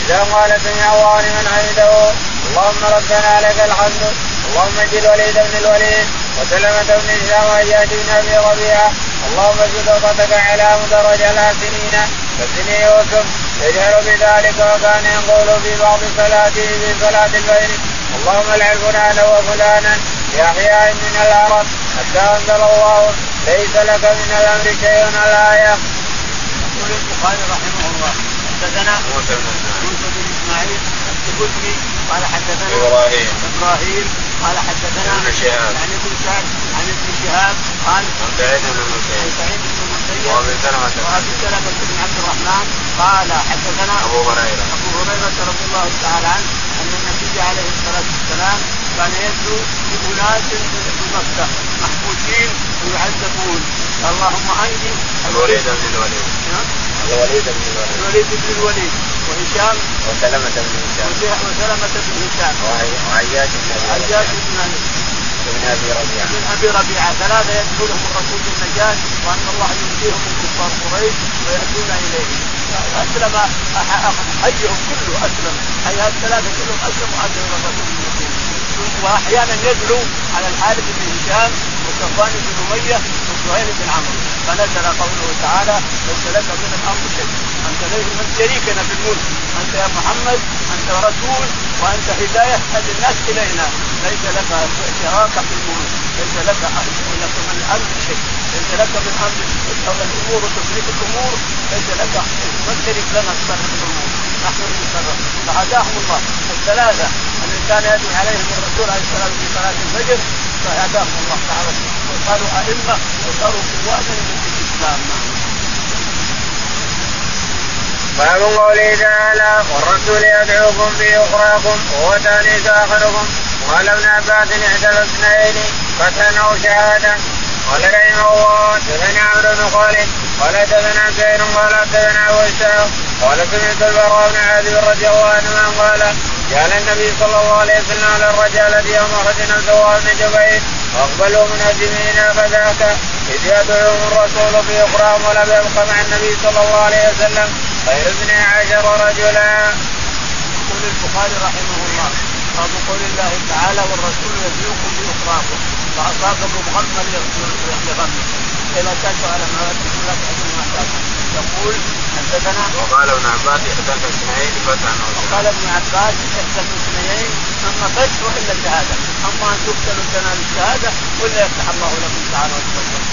إذا قال سمع الله لمن حمده اللهم ربنا لك الحمد اللهم اجد الوليد بن الوليد وسلمة بن هشام أبي ربيعة. اللهم زد وقتك على مدرج الحاسنين كسن يوسف يجهر بذلك وكان يقول في بعض صلاته في صلاة الليل. اللهم العن فلانا وفلانا. بأحياء من العرب. حتى أنزل الله. ليس لك من الأمر شيء الآية. يقول البخاري رحمه الله. حدثنا موسى بن إسماعيل. قال حدثنا إبراهيم. إبراهيم. قال حدثنا ابن شهاب. عن ابن سعد عن ابن شهاب. قال عن سعيد بن عن المسيب سعيد بن المسيب. وأبي سلمة وأبي سلمة بن عبد الرحمن. قال حدثنا أبو هريرة. أبو هريرة رضي الله تعالى عنه أن النبي عليه الصلاة والسلام كان يدعو باناس في مكة محبوسين ويعذبون. اللهم أنجي الوليد بن الوليد. الوليد بن الوليد. الوليد بن الوليد. وهشام. وسلمة بن هشام. وسلمة بن هشام. وعياش بن عياش بن بن أبي ربيعة. من أبي ربيعة. ثلاثة يدخلهم الرسول بالنجاة وأن الله ينجيهم من كفار قريش ويأتون اليه أسلم حيهم كله أسلم. حي الثلاثة كلهم أسلموا إلى الرسول وأحيانا يدعو على الحارث بن هشام وصفوان بن أمية وسهيل بن عمرو. فنزل قوله تعالى ليس لك من الامر شيء. أنت من شريكنا في الملك. أنت يا محمد أنت رسول وأنت هداية هذه الناس إلينا. ليس لك شراكة في الملك. ليس لك لك من الامر شيء. ليس لك من أمر الأمور وتفريط الأمور. ليس لك من شريك لنا تصرف الأمور. نحن نتصرف فهداهم الله. الثلاثة الذي كان يدعو عليهم الرسول عليه الصلاة والسلام في صلاة الفجر. فهداهم الله. تعالى. وصاروا أئمة وصاروا قواتا في الإسلام. باب قوله تعالى والرسول يدعوكم في أخراكم وهو تانيث آخركم قال ابن عباس إحدى الاثنين فتحا أو شهادة قال رحمه الله دثنا عمرو بن خالد قال دثنا زيد قال دثنا وسام قال سمعت البراء بن عازب رضي الله عنهما قال جعل النبي صلى الله عليه وسلم على الرجال يوم اخذ الزوار بن جبير واقبلوا منهزمين فذاك إذ يدعوهم الرسول في اخراهم ولم يبق مع النبي صلى الله عليه وسلم غير اثني عشر رجلا. يقول البخاري رحمه الله باب قول الله تعالى والرسول يدعوكم باخراكم فاصابكم غما لغم إلى تاتوا على ما لا ما يقول حدثنا. وقال ابن عباس احدى الاثنين فتحا وقال ابن عباس احدى الاثنين اما فتح وإلا شهاده أما أن تقتلوا تنال الشهاده ولا يفتح الله لكم تعالى وتقدم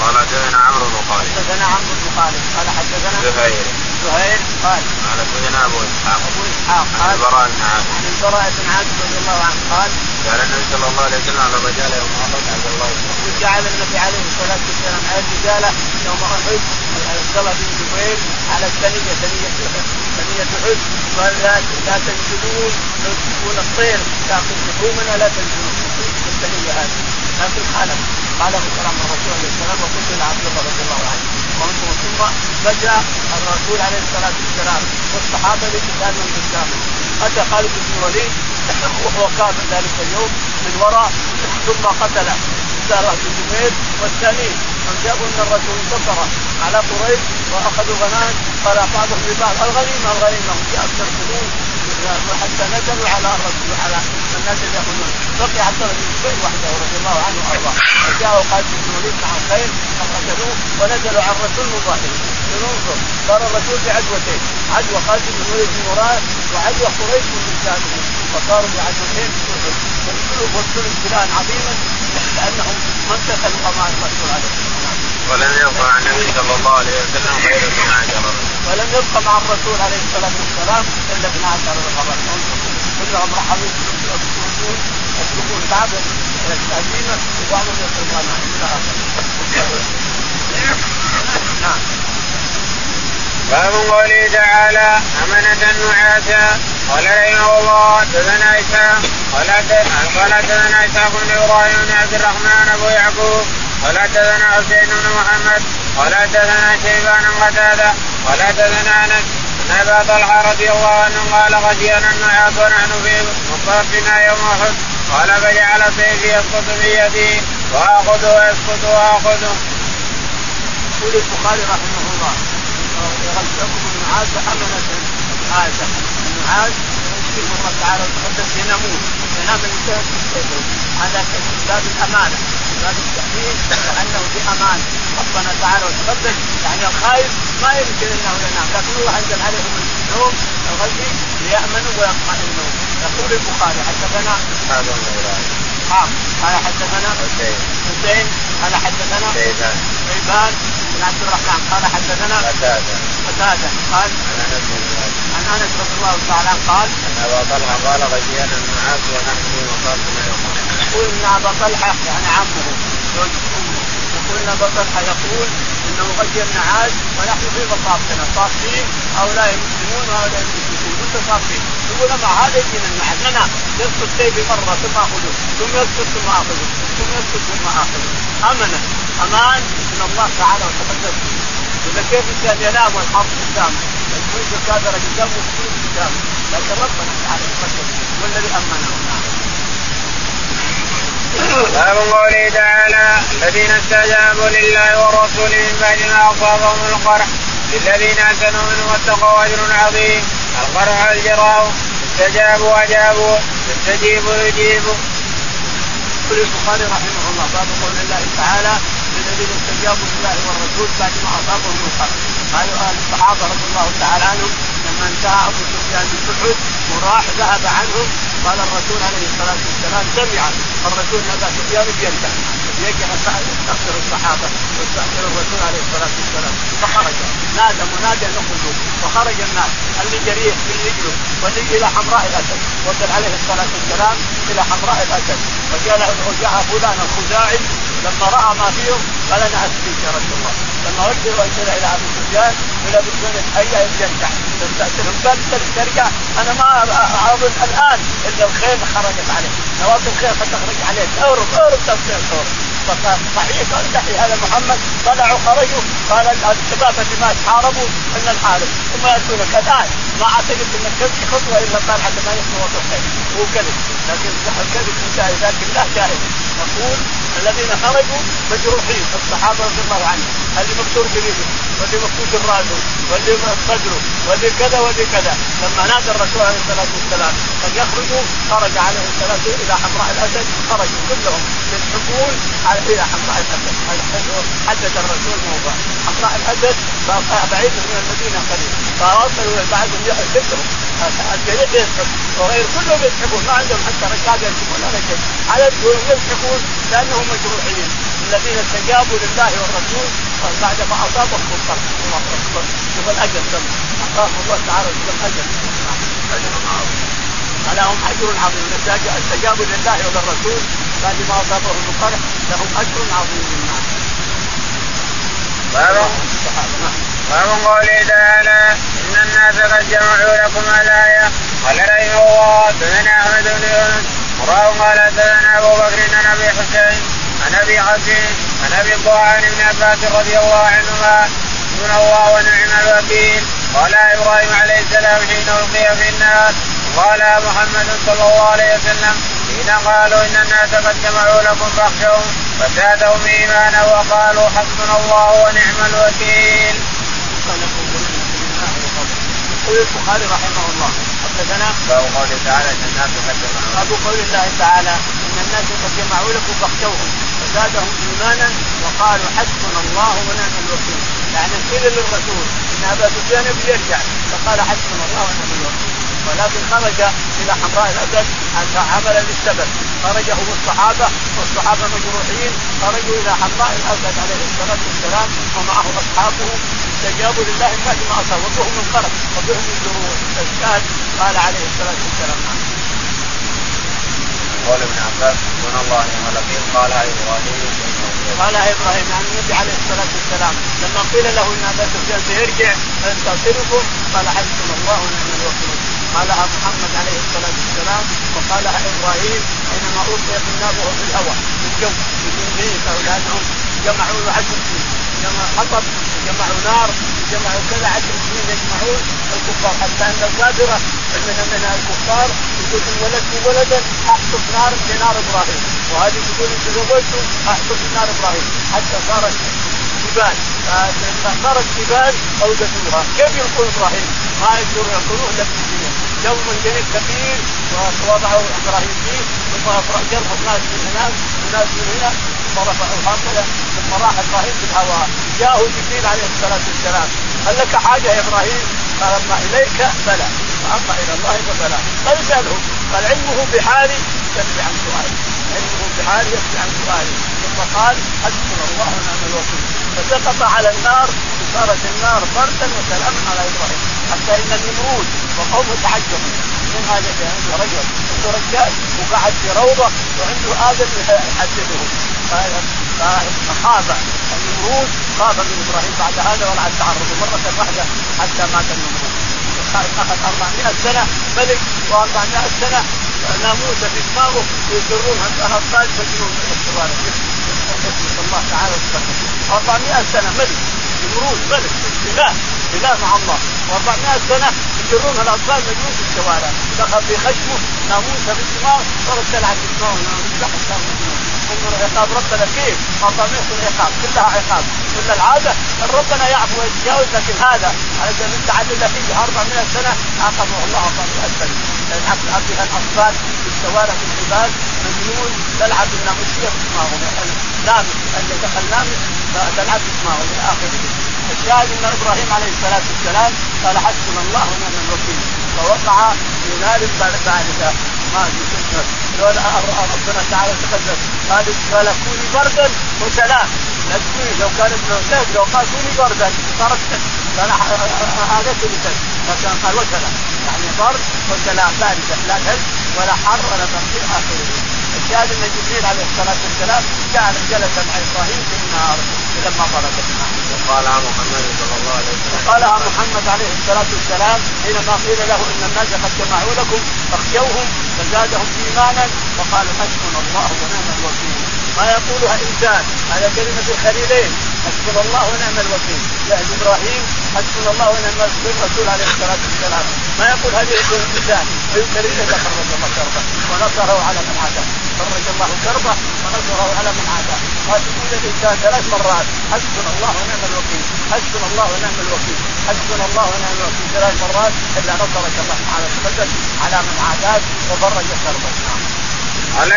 قال حدثنا عمرو بن خالد. حدثنا عمرو بن خالد. قال حدثنا. زهير. زهير. قال. قال سيدنا أبو إسحاق. أبو إسحاق. قال. البراء بن عازب. عن البراء بن عازب رضي الله عنه. قال. قال النبي صلى الله عليه وسلم على الرجال يوم أحد عبد الله. جعل النبي عليه الصلاة والسلام على الرجال يوم أحد. عبد الله بن زبير على الثنيه ثنيه ثنيه أحد. قال لا تنزلون لو تكون الطير. تاكل لحومنا لا تنزلون الثنيه هذه. لكن خالف خالف كلام الرسول عليه السلام وقلت لعبد الله رضي الله عنه. ثم بدا الرسول عليه الصلاة والسلام والصحابة لقتالهم قدامه اتى خالد بن الوليد وهو كافر ذلك اليوم من وراء ثم قتل سارة بن زبير والثاني من جاءوا ان الرسول انتصر على قريش وأخذوا غنائم. قال بعضهم لبعض الغنيمة الغنيمة أكثر سنون وحتى نزلوا على الرسول على الناس اللي ياخذون بقي عبد الله بن زبير وحده رضي الله عنه وأرضاه. وجاءوا خالد بن الوليد مع الخيل فقتلوه ونزلوا على الرسول مظاهرين. ننظر صار الرسول بعدوتين. عدوى خالد بن الوليد من وراه وعدوى قريش من لسانه فصاروا بعدوتين. وارسلوا ابتلاء عظيما. لأنهم ما امتثلوا أمر الرسول عليه الصلاة ولم يبقى عن النبي صلى الله عليه وسلم غير 12 ولم يبقى مع الرسول عليه الصلاة والسلام إلا 12 رجلا كلهم راحوا يسلكون يسلكون بعض الهزيمه وبعضهم يسلكون إلى اخره نعم. باب قوله تعالى أمنة نعاسا. قال رحمه الله حدثنا إسحاق قال قال حدثنا إسحاق بن إبراهيم بن عبد الرحمن أبو يعقوب. قال حدثنا حسين بن محمد قال حدثنا شيبان قتادة قال حدثنا أنس أن أبا طلحة رضي الله عنه قال غشينا النعاس ونحن في مصافنا يوم أحد. قال فجعل سيفي يسقط في يدي وآخذه ويسقط وآخذه. يقول البخاري رحمه الله يغشكم النعاس أمنة عادة النعاس يشبه الله تعالى وتقدس ينامون ينام الانسان في هذا باب الأمانة. باب التحليل وانه في أمان ربنا تعالى وتقدس يعني الخايف ما يمكن إنه ينام لكن الله انزل عليهم النوم الغزي ليأمنوا ويطمئنوا. يقول البخاري حدثنا هذا نعم قال حدثنا حسين. حسين. قال حدثنا شيبان شيبان بن عبد الرحمن. قال حدثنا قتادة. قتادة. قال عن أنس بن مالك عن أنس رضي الله تعالى قال ان ابا طلحه قال غشينا النعاس ونحن في مصافنا يوم يقول ان ابا طلحه يعني عمه. زوج امه يقول ان ابا طلحه يقول إنه غشي النعاس ونحن في مصافنا صافين هؤلاء المسلمون وهؤلاء المشركون متصافين يقول مع هذا يجينا النعاس ننام يسقط سيفي مره ثم آخذه ثم يسقط ثم آخذه ثم يسقط ثم آخذه. امنا أمان من الله تعالى وتقدس. إذا كيف الإنسان ينام والحرب قدامه الفلوس الكادره قدامه والفلوس قدامه لكن ربنا تعالى يتقدس هو الذي أمنه. نعم باب قوله تعالى الذين استجابوا لله والرسول من بعد ما أصابهم القرح للذين أحسنوا منهم واتقوا أجر عظيم القرح الجراء استجابوا اجابوا يستجيبوا يجيبوا. يقول البخاري رحمه الله باب قول الله تعالى للذين استجابوا لله والرسول بعد ما أصابهم القرح قالوا أهل الصحابة رضي الله تعالى عنهم لما انتهى ابو سفيان من احد وراح ذهب عنهم قال الرسول عليه الصلاة والسلام سمع الرسول ابا سفيان بيرجع يرجع يستغفر الصحابة ويستغفر الرسول عليه الصلاة والسلام. فخرج. نادى منادى ان اخرجوا فخرج الناس. اللي جريح من رجله واللي إلى حمراء الأسد. وصل عليه الصلاة والسلام إلى حمراء الأسد. وجاء وجاء فلان الخزاعي. لما رأى ما فيهم قال أنا أسقيك يا رسول الله. لما وجه وجه إلى ابي سفيان إلى ابي سفيان هيا يرجع تستاذنهم قال ترجع أنا ما اظن الآن الا الخيل خرجت عليه نواه الخيل ستخرج عليك. اهرب اهرب تفسير اهرب صحيح صحيح. هذا محمد طلعوا خرجوا قال الشباب اللي ما حاربوا ان الحارب. ثم ياتونك الان ما أعتقد انك تمشي خطوة إلا قال حتى ما يخطو وقت هو كذب. لكن الكذب شاهد لكن لا شاهد يقول الذين خرجوا مجروحين. الصحابة رضي الله عنهم. اللي مكسور بريده واللي مكسور راسه واللي صدره واللي كذا واللي كذا. لما نادى الرسول عليه الصلاة والسلام أن يخرجوا خرج عليه الصلاة إلى حمراء الأسد. خرجوا كلهم. يسحبون إلى حمراء الاسد حدد الرسول موضع حمراء الاسد بعيد من المدينة قليل. فوصلوا بعدهم كلهم الجريح يسحب وغير كلهم يسحبون ما عندهم حتى ركاب يسحبون ولا شيء. على يسحبون لأنهم مجروحين. الذين استجابوا لله والرسول بعد ما أصابهم القرح شوف الاجل أعطاهم الله تعالى اجر أجر عظيم. فلهم اجر عظيم استجابوا لله وللرسول بعد ما اصابهم القرح لهم أجر عظيم باب. باب قوله تعالى إن الناس قد جمعوا لكم الآية. قال رحمه الله حدثنا أحمد بن يونس. وراه قال حدثنا أبو بكر عن أبي حسين عن أبي حسين عن أبي طاعن بن عباس رضي الله عنهما. من الله ونعم الوكيل. قال إبراهيم عليه السلام حين ألقي في النار قال محمد صلى الله عليه وسلم حين قالوا إن الناس قد جمعوا لكم فاخشوهم فزادهم إيمانا وقالوا حسبنا الله ونعم الوكيل. يقول البخاري رحمه الله. حدثنا باب قوله تعالى إن الناس قد جمعوا. باب قول الله تعالى إن الناس قد جمعوا لكم فاخشوهم فزادهم إيمانا وقالوا حسبنا الله ونعم الوكيل. يعني قيل للرسول. إن ابا سفيان بيرجع فقال حسبنا الله ونعم الوكيل. ولكن خرج إلى حمراء الأسد عملا للسبب. خرج هو الصحابة والصحابة مجروحين. خرجوا إلى حمراء الأسد عليه الصلاة والسلام ومعه أصحابه. استجابوا لله بعد ما اصاب وبهم القرب وبهم الجروح الاشكال قال عليه الصلاة والسلام. قول ابن عباس سبحان الله ونعم الوكيل قال قال إبراهيم يعني النبي عليه الصلاة والسلام. لما قيل له إن أبا سفيان سيرجع فيستغفركم قال حسبنا الله ونعم الوكيل. قالها محمد عليه الصلاة والسلام وقالها إبراهيم حينما القي في النار وهو في الهواء في الجو في لانهم جمعوا سنين جمعوا حطب جمعوا نار جمعوا كذا عشر سنين يجمعون. الكفار حتى أن الغادره من من الكفار يقول إن ولدت ولدا احطب نار نار إبراهيم. وهذه تقول إن تزوجت احطب نار إبراهيم. حتى صارت جبال. صارت جبال أوجدوها. كيف يلقون إبراهيم؟ ما يقدرون يلقوه إلا في يوم جنب كبير ووضعوا إبراهيم فيه ثم جربوا ناس من هناك وناس من هنا ثم رفعوا هكذا ثم راح إبراهيم في الهواء جاءه جبريل عليه الصلاة والسلام. هل لك حاجة يا إبراهيم؟ قال أما إليك بلى وأما إلى الله فبلى. قال اساله قال علمه بحالي؟ يكفي عن سؤالي. علمه بحالي يكفي عن سؤالي ثم قال حسبنا الله ونعم الوكيل. فسقط على النار وصارت النار بردا وسلاما على إبراهيم حتى إن النمرود وقومه تعجبوا من هذا عنده رجل عنده رجال وقعد في روضة وعنده آدم يحدده. فخاف النمرود خاف من إبراهيم بعد هذا ولا تعرض مرة واحدة حتى مات النمرود 400 سنة ملك و400 سنة ناموسه في دماغه يجرون الاطفال مجنون من نسال الله تعالى وسلم 400 سنة ملك نمرود ملك اله اله مع الله. و400 سنة يجرون الاطفال مجنون في الشوارع. دخل في خشمه ناموسه في الدماغ صارت تلعب في دماغه انظر عقاب ربنا كيف؟ 400 عقاب كلها عقاب. كل العادة أن ربنا يعفو ويتجاوز لكن هذا التعدد فيه 400 سنة عاقبه الله 400 سنه يلعب بها الأطفال في الشوارع في العباد مجنون تلعب الناموسيه في دماغه نامس اللي دخل نامس تلعب في دماغه إلى اخره الشاهد إن إبراهيم عليه الصلاة والسلام قال حسبنا الله ونعم الوكيل. فوقع في نار بارده ما لولا ربنا تعالى تقدم. قال قال كوني بردا وسلام تكوني لو كانت لو قال كوني بردا صارت كان هذا كل لكن قال وسلام يعني برد وسلام بارده لا ثلج ولا حر ولا إلى اخره الشاهد ان جبريل عليه الصلاه والسلام كان جلس مع إبراهيم في النار لما النار. وقالها محمد صلى الله عليه وسلم. وقالها محمد عليه الصلاه والسلام حينما قيل له ان الناس قد جمعوا لكم فاخشوهم فزادهم ايمانا وقالوا حسبنا الله ونعم الوكيل ما يقولها إنسان. على كلمة الخليلين. حسبنا الله ونعم الوكيل. يعني إبراهيم حسبنا الله ونعم الوكيل. الرسول عليه الصلاة والسلام. ما يقول هذه الإنسان؟ الا فرج الله كربة. ونصره على من عاداه فرج الله كربة ونصره على من عاداه ما تقول الإنسان ثلاث مرات؟ حسبنا الله ونعم الوكيل. حسبنا الله ونعم الوكيل. حسبنا الله ونعم الوكيل. ثلاث مرات إلا نصرك الله تعالى تقدم على من عاداك وفرج كربك قال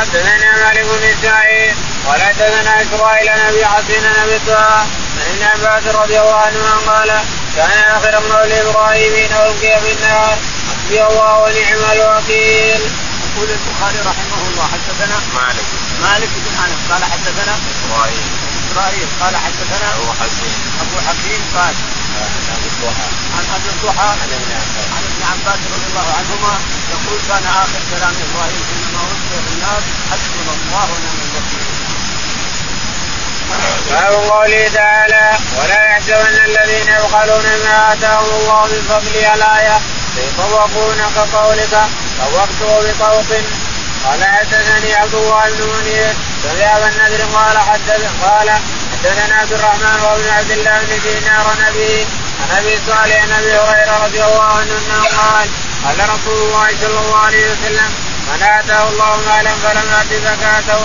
حدثنا مالك بن اسماعيل قال حدثنا إسرائيل عن أبي حسين عن أبي عن ابن عباس رضي الله عنهما قال كان آخر قول إبراهيم ألقي في النار. حسبي الله ونعم الوكيل. يقول البخاري رحمه الله حدثنا مالك. مالك بن أنس قال حدثنا إسرائيل. إسرائيل قال حدثنا أبو حكيم أبو حكيم قال عن أبي عن أبي الضحى عن ابن عباس. رضي الله عنهما يقول كان آخر كلام إبراهيم حينما في النار حسبنا الله ونعم الوكيل. باب قوله تعالى ولا يحسبن الذين يبخلون ما آتاهم الله من فضله الايه يطوقون كقولك طوقته بطوق قال حدثني عبد الله بن منير سمع النذر قال حدث قال حدثنا عبد الرحمن وابن عبد الله بن دينار نبي عن أبي صالح عن أبي هريرة رضي الله عنه أنه قال قال رسول الله صلى الله عليه وسلم من آتاه الله مالا فلم يات زكاته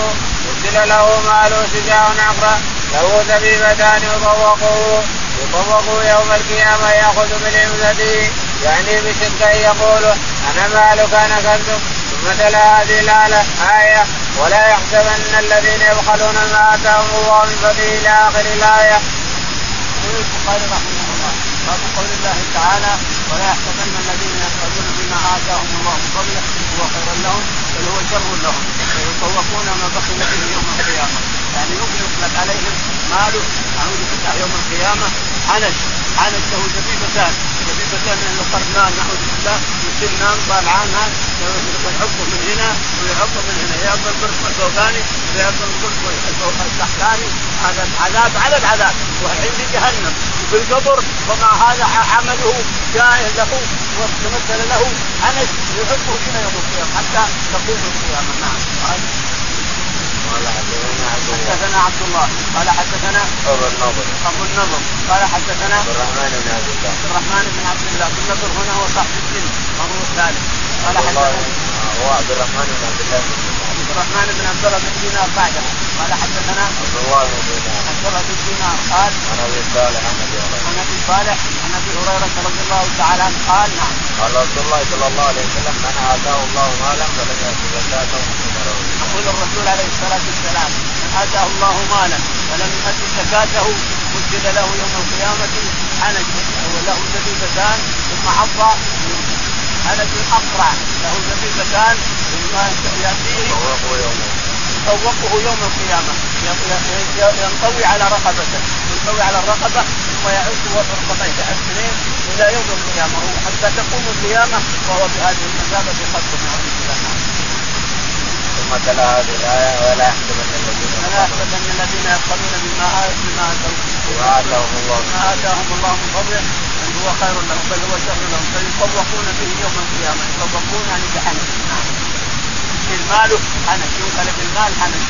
أرسل له مال شجاع أخرى له زبيبتان يطوقه يطوقه يوم القيامة يأخذ من عمدته يعني بشقه يقول أنا مالك أنا كنزك ثم تلا هذه الايه آية ولا يحسبن الذين يبخلون ما آتاهم الله من فضله إلى آخر الآية. يقول البخاري رحمه الله باب قول الله تعالى ولا يحسبن الذين يبخلون بما آتاهم الله من فضله هو خير لهم بل هو شر لهم. ويطوقون ما بخل به يوم القيامة. يعني يطلق عليهم ماله أعوذ بالله يوم القيامة. حنش حنش له زبيبتان زبيبتان من القرنان نعوذ بالله. يصير نام طالعان يحطه من هنا ويحطه من هنا. ياكل القرص الفوقاني وياكل القرص التحتاني هذا عذاب على العذاب. والحين في جهنم وفي القبر. ومع هذا عمله جائز له. وتمثل له. حنش يحطه فينا يوم القيامة. حتى تقوم القيامة. نعم. قال. حدثنا عبد الله. قال حدثنا ابو النضر ابو النضر قال حدثنا عبد الرحمن بن عبد الله. عبد الرحمن بن عبد الله. بن النضر هنا هو صاحب السن. وهو الثالث. قال حدثنا هو عبد الرحمن بن عبد الله. عبد الرحمن بن عبد الله بن دينار بعده قال حدثنا عبد الله بن دينار. عبد الله بن دينار قال عن أبي صالح عن أبي هريره عن أبي صالح عن أبي هريرة رضي الله تعالى عنه قال نعم. قال رسول الله صلى الله عليه وسلم من آتاه الله مالا فلم يأت زكاته يقول الرسول عليه الصلاة والسلام من آتاه الله مالا ولم يؤد زكاته مثل له يوم القيامة حنج وله زبيبتان ثم عض حنج اقرع له زبيبتان ثم يأتيه. يطوقه يوم القيامة. ينطوي على رقبته. ينطوي على الرقبة ثم يعد رقبتين ثلاث سنين إلى يوم القيامة. حتى تقوم القيامة وهو بهذه المثابه خلق نعوذ بالله ثم تلا هذه الآية ولا يحسبن الذين ولا يحسبن الذين يبخلون بما بما بما اتاهم الله ما اتاهم الله من فضله. هو خير لهم بل هو شر لهم. فيطوقون به يوم القيامة يطوقون يعني بحنك نعم المال حنك يوكل بالمال حنك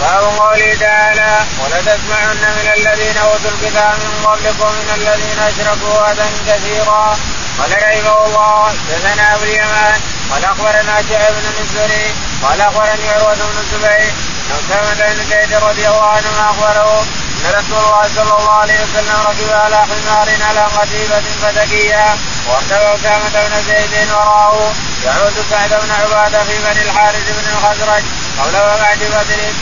باب قوله تعالى ولتسمعن من الذين أوتوا الكتاب من قبلكم من الذين أشركوا أذى كثيرا. قال رحمه الله دثنا أبو اليمان قال أخبرنا شعيب بن الزهري قال أخبرني عروة بن الزبير عن أسامة بن زيد رضي الله عنه أخبره رسول الله صلى الله عليه وسلم ركب على حمار على قتيبة فتكيا واركب اسامة بن زيد وراءه. يعود سعد بن عبادة في بني الحارث بن الخزرج قبل وقعة بدر.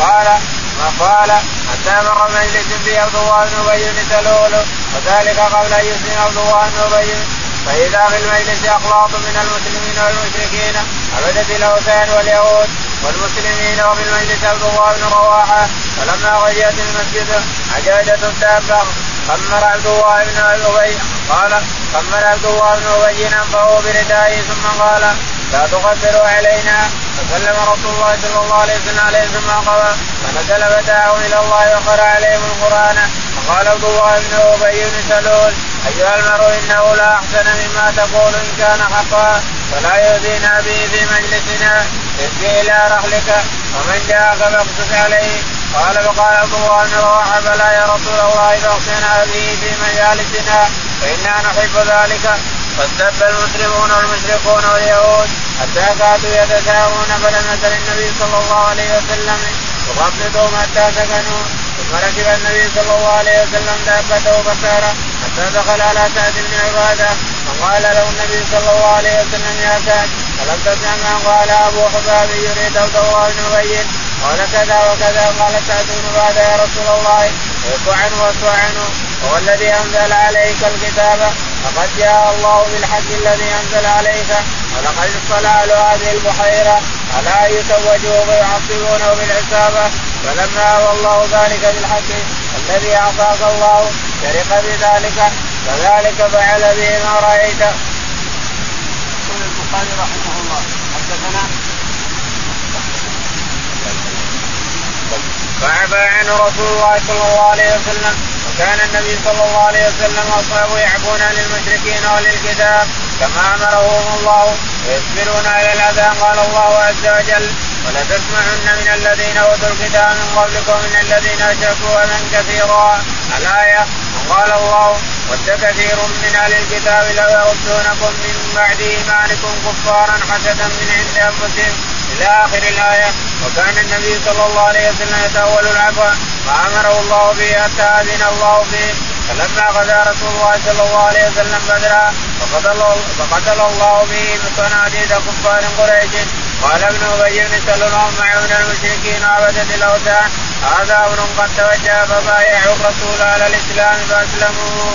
قال ما قال حتى مر مجلس في عبد الله بن أبي بن وذلك قبل أن يسلم عبد الله بن أبي فإذا في المجلس اخلاط من المسلمين والمشركين عبدت الاوثان واليهود والمسلمين وفي المجلس عبد الله بن رواحة فلما غشيت المسجد عجاجة الدابة خمر عبد الله بن ابي قال خمر عبد الله بن أبي انفه بردائه ثم قال لا تغفروا علينا. فسلم رسول الله صلى الله عليه وسلم عليه ثم قضى فنزل فتاه إلى الله وقرأ عليهم القرآن. فقال عبد الله بن أبي بن سلول أيها المرء إنه لا أحسن مما تقول إن كان حقا فلا يؤذينا به في مجلسنا. ارجع إلى رحلك. ومن جاءك فاقصص عليه. قال فقال عبد الله بن رواحة بلى يا رسول الله فاقصنا به في مجالسنا فإنا نحب ذلك. فاستب المسلمون والمشركون واليهود حتى كادوا يتساوون فلم يزل النبي صلى الله عليه وسلم يخفضهم حتى سكنوا ثم ركب النبي صلى الله عليه وسلم دابته فسار حتى دخل على سعد بن عبادة فقال له النبي صلى الله عليه وسلم يا سعد فلم تسمع ما قال أبو حباب يريد عبد الله بن أبي؟ قال كذا وكذا قال سعد بن عبادة يا رسول الله اعف عنه عنه هو الذي أنزل عليك الكتاب فقد جاء الله بالحق الذي أنزل عليك ولقد اطلع له هذه البحيرة ألا يتوجوا فيعصبونه بالعصابه فلما أوى الله ذلك بالحق الذي أعطاك الله شرق بذلك كذلك فعل به ما رأيت. يقول البخاري رحمه الله حدثنا فعفى عنه رسول الله صلى الله عليه وسلم وكان النبي صلى الله عليه وسلم واصحابه يعفون للمشركين وللكتاب كما أمرهم الله ويصبرون على الاذى قال الله عز وجل ولتسمعن من الذين أوتوا الكتاب من قبلكم من الذين أشركوا أذى كثيرا. الآية وقال الله ود كثير من أهل الكتاب لو يردونكم من بعد إيمانكم كفارا حسدا من عند أنفسهم إلى آخر الآية. وكان النبي صلى الله عليه وسلم يتأول العفو ما امره الله به حتى اذن الله فيه فلما غزا رسول الله صلى الله عليه وسلم بدرا فقتل فقتل الله به صناديد كفار قريش. قال ابن أبي بن سلول معون المشركين عبدة الأوثان. هذا أمر قد توجه فبايعوا الرسول على الإسلام فاسلموا